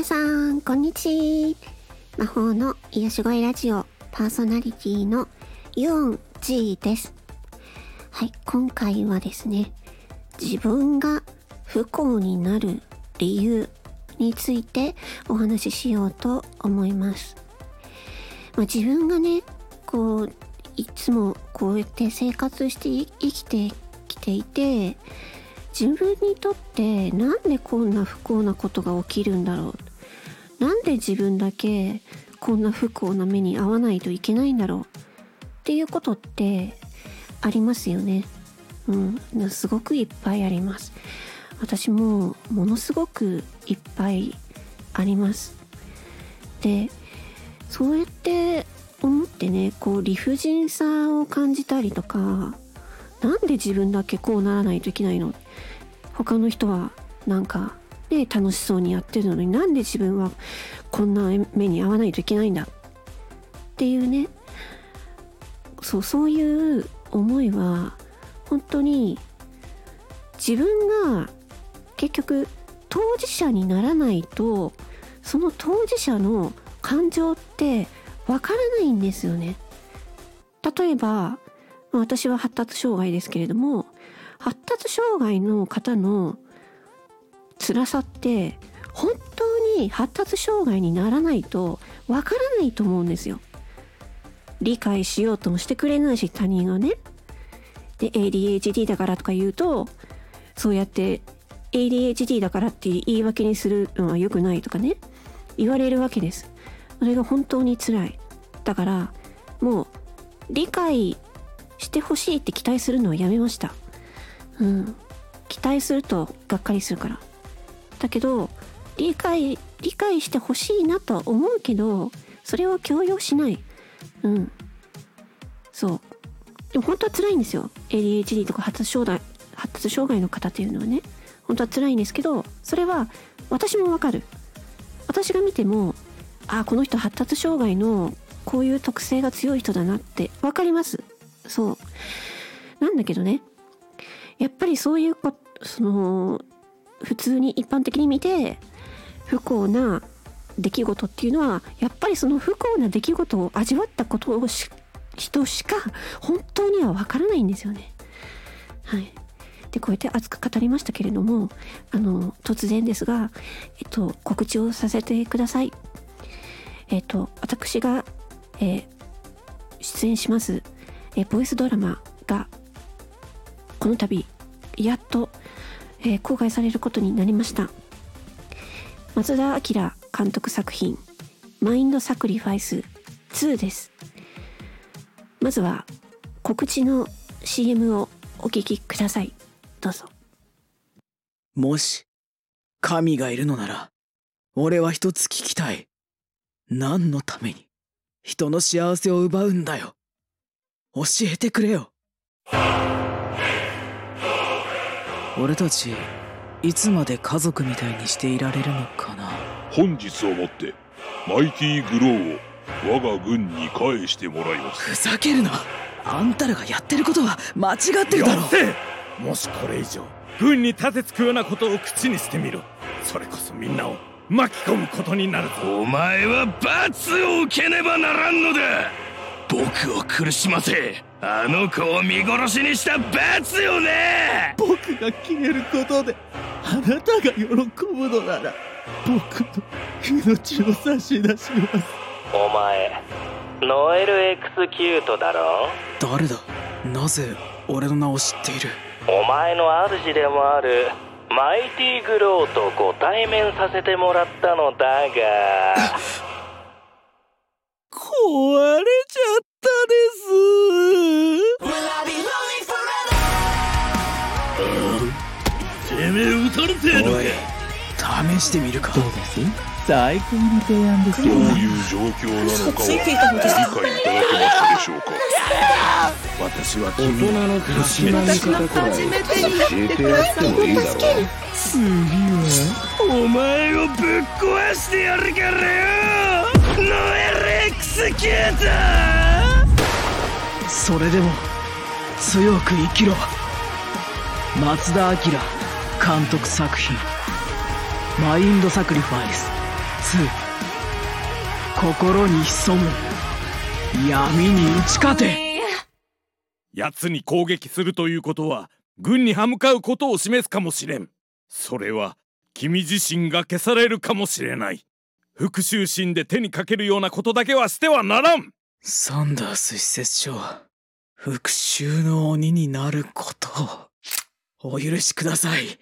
皆さん、こんにちは魔法の癒し声ラジオパーソナリティのユオン G です。はい、今回はですね、自分が不幸になる理由についてお話ししようと思います。まあ、自分がね、こう、いつもこうやって生活して生きてきていて、自分にとってなんでこんな不幸なことが起きるんだろうなんで自分だけこんな不幸な目に遭わないといけないんだろうっていうことってありますよね。うん、すごくいっぱいあります。私もものすごくいっぱいあります。で、そうやって思ってね、こう理不尽さを感じたりとか、なんで自分だけこうならないといけないの？他の人はなんかね楽しそうにやってるのになんで自分はこんな目に遭わないといけないんだっていうねそうそういう思いは本当に自分が結局当事者にならないとその当事者の感情ってわからないんですよね。例えば私は発達障害ですけれども発達障害の方の辛さって本当に発達障害にならないとわからないと思うんですよ。理解しようともしてくれないし他人がね。で ADHD だからとか言うとそうやって ADHD だからって言い訳にするのは良くないとかね言われるわけです。それが本当に辛い。だからもう理解してほしいって期待するのはやめました。うん。期待するとがっかりするから。だけど、理解、理解してほしいなとは思うけど、それを強要しない。うん。そう。でも本当は辛いんですよ。ADHD とか発達障害、発達障害の方っていうのはね。本当は辛いんですけど、それは私もわかる。私が見ても、ああ、この人発達障害のこういう特性が強い人だなってわかります。そう。なんだけどね、やっぱりそういうこ、その、普通に一般的に見て、不幸な出来事っていうのは、やっぱりその不幸な出来事を味わったことをし、人しか本当にはわからないんですよね。はい。で、こうやって熱く語りましたけれども、あの、突然ですが、えっと、告知をさせてください。えっと、私が、えー、出演します、えボイスドラマがこの度やっと、えー、公開されることになりました。松田明監督作品「マインドサクリファイス2」です。まずは告知の CM をお聞きください。どうぞ。もし神がいるのなら俺は一つ聞きたい。何のために人の幸せを奪うんだよ。教えてくれよ。俺たちいつまで家族みたいにしていられるのかな？本日をもってマイティグローを我が軍に返してもらいます。ふざけるな！あんたらがやってることは間違ってるだろもしこれ以上軍に立てつくようなことを口にしてみろ。それこそみんなを巻き込むことになるぞ。お前は罰を受けねばならんのだ。僕を苦しませあの子を見殺しにした罰よね！僕が消えることであなたが喜ぶのなら僕の命を差し出します。お前ノエル・エクスキュートだろ？誰だ？なぜ俺の名を知っている？お前の主でもあるマイティグローとご対面させてもらったのだが。壊れちゃったですめえ撃たれてえのか試してみるか。どうです？最高の提案ですどういう状況なのかは理解いただけましたでしょうか？私は大人のたしなみ方くらい教えてやってもいいだろう次はお前をぶっ壊してやるからよノエルエクスキュートそれでも強く生きろ松田明監督作品「マインドサクリファイス。心に潜む闇に打ち勝て。奴に攻撃するということは軍に歯向かうことを示すかもしれん。それは君自身が消されるかもしれない。復讐心で手にかけるようなことだけはしてはならん。サンダース施設長復讐の鬼になることをお許しください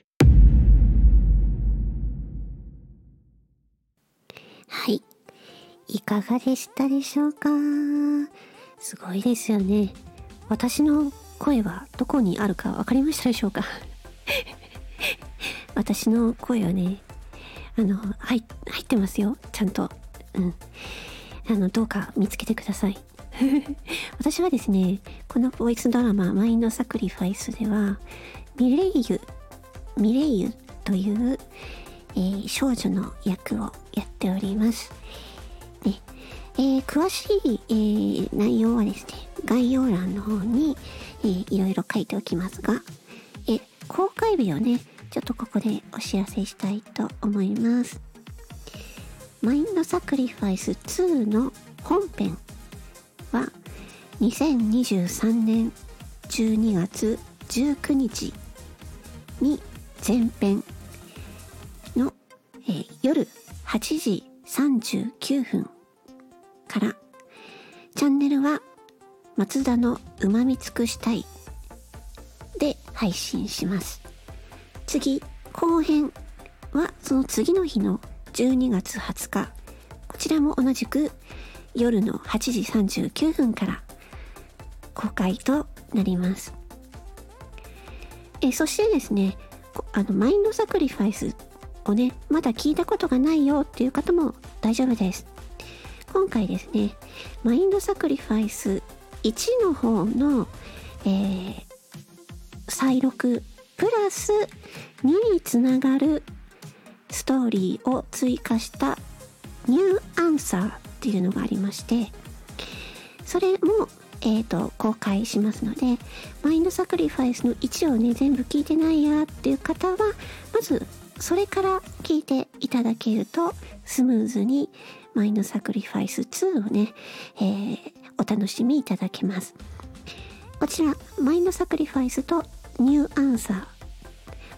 はい。いかがでしたでしょうか？すごいですよね。私の声はどこにあるか分かりましたでしょうか？私の声はね、あの、入入ってますよ。ちゃんと。うん。あの、どうか見つけてください。私はですね、このボイスドラマ、マインドサクリファイスでは、ミレイユ、ミレイユという、えー少女の役をやっております。ねえー詳しい、えー内容はですね、概要欄の方に、えーいろいろ書いておきますが、え公開日をね、ちょっとここでお知らせしたいと思います。マインドサクリファイス2の本編は2023年12月19日に前編、えー夜8時39分から。チャンネルは松田のうまみ尽くしたい。で配信します。次後編はその次の日の12月20日。こちらも同じく夜の8時39分から。公開となります。えそしてですねあのマインドサクリファイスをねまだ聞いたことがないよっていう方も大丈夫です。今回ですねマインドサクリファイス1の方の、えー再録プラス2につながるストーリーを追加したニューアンサーっていうのがありましてそれも、えー、と公開しますのでマインドサクリファイスの1をね全部聞いてないやっていう方はまずそれから聞いていただけるとスムーズにマインドサクリファイス2をね、えーお楽しみいただけます。こちらマインドサクリファイスとニューアンサー。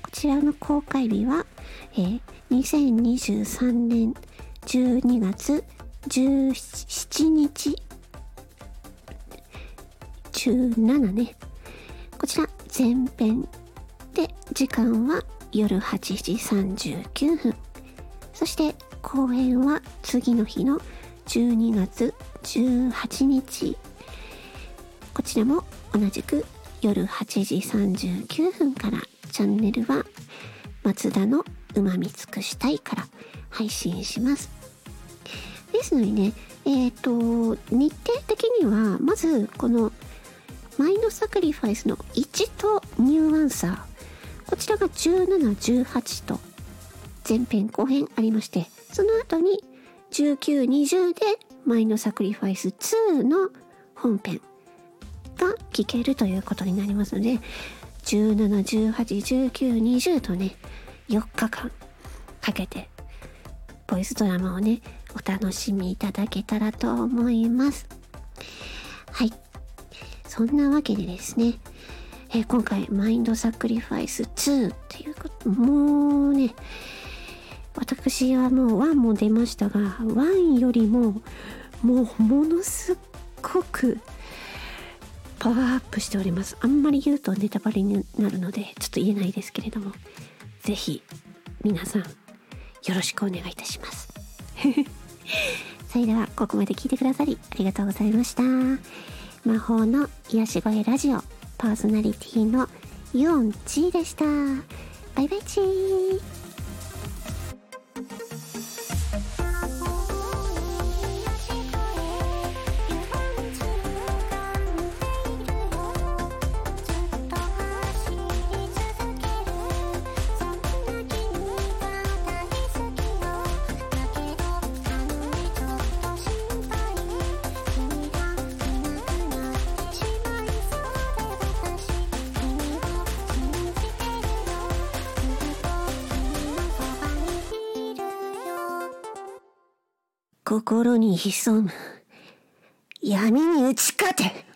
こちらの公開日は、えー2023年12月17日17ね。こちら前編。で時間は夜8時39分。そして後編は次の日の12月18日。こちらも同じく夜8時39分から。チャンネルは松田のうまみ尽くしたいから。配信します。ですのでね、えっ、と、日程的には、まずこのマインドサクリファイスの1とニューアンサー、こちらが17、18と前編後編ありまして、その後に19、20でマインドサクリファイス2の本編が聞けるということになりますので、17、18、19、20とね、4日間かけて、ボイスドラマをね、お楽しみいただけたらと思います。はい。そんなわけでですね、えー今回、マインドサクリファイス2っていうこと、もうね、私はもう1も出ましたが、1よりも、もうものすっごくパワーアップしております。あんまり言うとネタバレになるので、ちょっと言えないですけれども、ぜひ皆さんよろしくお願いいたします。それではここまで聞いてくださりありがとうございました。魔法の癒し声ラジオパーソナリティのユオンチーでした。バイバイチー心に潜む。闇に打ち勝て。